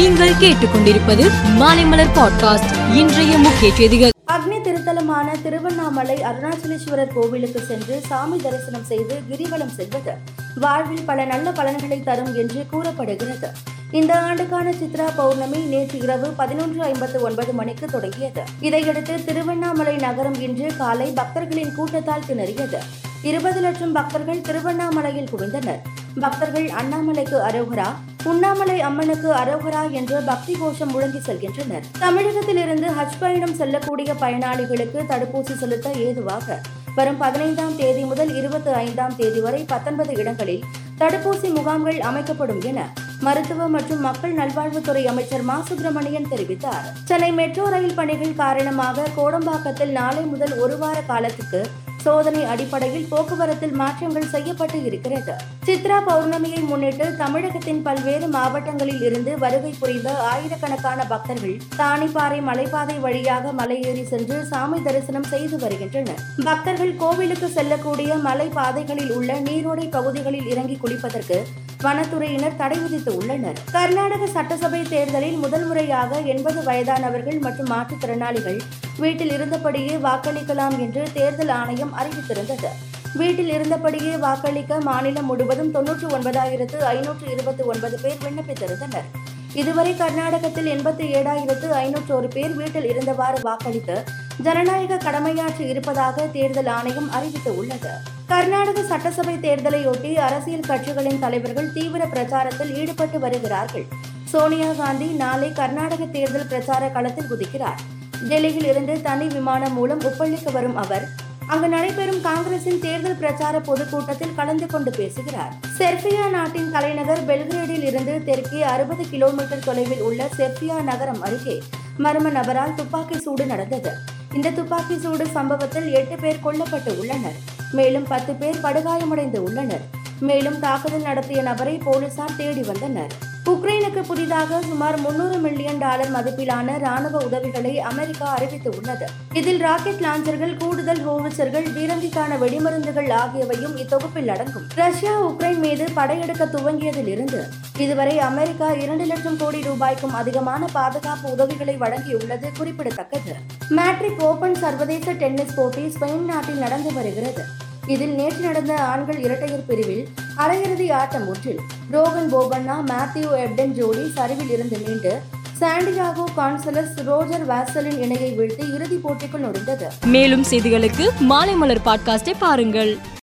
நீங்கள் கேட்டுக்கொண்டிருப்பது மாலைமலர் பாட்காஸ்ட். இன்றைய முக்கிய செய்திகள். அக்னி திருத்தலமான திருவண்ணாமலை அருணாச்சலேஸ்வரர் கோவிலுக்கு சென்று சாமி தரிசனம் செய்து கிரிவலம் செல்வது. வாழ்வில் பல நல்ல பலன்களை தரும் என்று கூறப்படுகிறது. இந்த ஆண்டுக்கான சித்ரா பௌர்ணமி நேற்று இரவு பதினொன்று ஐம்பத்து ஒன்பது மணிக்கு தொடங்கியது. இதையடுத்து திருவண்ணாமலை நகரம் இன்று காலை பக்தர்களின் கூட்டத்தால் திணறியது. இருபது லட்சம் பக்தர்கள் திருவண்ணாமலையில் குவிந்தனர். பக்தர்கள் அண்ணாமலைக்கு அரோகரா உண்ணாமலை அம்மனுக்கு அரோகரா என்று பக்தி கோஷம் முழங்கி செல்கின்றனர். தமிழகத்திலிருந்து ஹஜ் பயணம் செல்லக்கூடிய பயனாளிகளுக்கு தடுப்பூசி செலுத்த ஏதுவாக வரும் பதினைந்தாம் தேதி முதல் இருபத்தி ஐந்தாம் தேதி வரை பத்தொன்பது இடங்களில் தடுப்பூசி முகாம்கள் அமைக்கப்படும் என மருத்துவ மற்றும் மக்கள் நல்வாழ்வுத்துறை அமைச்சர் மா. சுப்பிரமணியன் தெரிவித்தார். சென்னை மெட்ரோ ரயில் பணிகள் காரணமாக கோடம்பாக்கத்தில் நாளை முதல் ஒரு வார காலத்துக்கு சோதனை அடிப்படையில் போக்குவரத்தில் மாற்றங்கள் செய்யப்பட்டு இருக்கிறது. சித்ரா பௌர்ணமியை முன்னிட்டு தமிழகத்தின் பல்வேறு மாவட்டங்களில் இருந்து வருகை புரிந்த ஆயிரக்கணக்கான பக்தர்கள் தானிப்பாறை மலைப்பாதை வழியாக மலையேறி சென்று சாமி தரிசனம் செய்து வருகின்றனர். பக்தர்கள் கோவிலுக்கு செல்லக்கூடிய மலை பாதைகளில் உள்ள நீரோடை பகுதிகளில் இறங்கி குளிப்பதற்கு வனத்துறையினர் தடை விதித்து உள்ளனர். கர்நாடக சட்டசபை தேர்தலில் முதல் முறையாக எண்பது வயதானவர்கள் மற்றும் மாற்றுத்திறனாளிகள் வீட்டில் இருந்தபடியே வாக்களிக்கலாம் என்று தேர்தல் ஆணையம் அறிவித்திருந்தது. வீட்டில் இருந்தபடியே வாக்களிக்க மாநிலம் முழுவதும் தொன்னூற்றி ஒன்பதாயிரத்து ஐநூற்று இருபத்தி ஒன்பது பேர் விண்ணப்பித்திருந்தனர். இதுவரை கர்நாடகத்தில் எண்பத்தி ஏழாயிரத்து ஐநூற்று ஒரு பேர் வீட்டில் இருந்தவாறு வாக்களித்து ஜனநாயக கடமையாற்றி இருப்பதாக தேர்தல் ஆணையம் அறிவித்து உள்ளது கர்நாடக சட்டசபை தேர்தலையொட்டி அரசியல் கட்சிகளின் தலைவர்கள் தீவிர பிரச்சாரத்தில் ஈடுபட்டு வருகிறார்கள். சோனியா காந்தி நாளை கர்நாடக தேர்தல் பிரச்சார களத்தில் குதிக்கிறார். டெல்லியில் இருந்து தனி விமானம் மூலம் உப்பள்ளிக்கு வரும் அவர் அங்கு நடைபெறும் காங்கிரசின் தேர்தல் பிரச்சார பொதுக்கூட்டத்தில் கலந்து கொண்டு பேசுகிறார். செர்பியா நாட்டின் தலைநகர் பெல்கிரேடில் இருந்து தெற்கே அறுபது கிலோமீட்டர் தொலைவில் உள்ள செர்பியா நகரம் அருகே மர்ம நபரால் துப்பாக்கி சூடு நடந்தது. இந்த துப்பாக்கி சூடு சம்பவத்தில் எட்டு பேர் கொல்லப்பட்டு உள்ளனர். மேலும் பத்து பேர் படுகாயமடைந்து உள்ளனர். மேலும் தாக்குதல் நடத்திய நபரை போலீசார் தேடி வந்தனர். உக்ரைனுக்கு புதிதாக சுமார் முன்னூறு மில்லியன் டாலர் மதிப்பிலான ராணுவ உதவிகளை அமெரிக்கா அறிவித்து உள்ளது இதில் ராக்கெட் லான்ச்சர்கள் கூடுதல் ஹோவிச்சர்கள் பீரங்கிக்கான வெடிமருந்துகள் ஆகியவையும் இத்தொகுப்பில் அடங்கும். ரஷ்யா உக்ரைன் மீது படையெடுக்க துவங்கியதில் இருந்து இதுவரை அமெரிக்கா இரண்டு லட்சம் கோடி ரூபாய்க்கும் அதிகமான பாதுகாப்பு உதவிகளை வழங்கியுள்ளது குறிப்பிடத்தக்கது. மேட்ரிக் ஓபன் சர்வதேச டென்னிஸ் போட்டி ஸ்பெயின் நாட்டில் நடந்து வருகிறது. இதில் நேற்று நடந்த ஆண்கள் இரட்டையர் பிரிவில் அரையிறுதி ஆட்டம் ஒன்றில் ரோகன் போபண்ணா மேத்யூ எப்டன் ஜோடி சரிவில் இருந்து மீண்டு சாண்டியாகோ கான்சலஸ் ரோஜர் வாசலின் இணையை வீழ்த்தி இறுதிப் போட்டிக்குள் நுழைந்தது. மேலும் செய்திகளுக்கு மாலை மலர் பாட்காஸ்டை பாருங்கள்.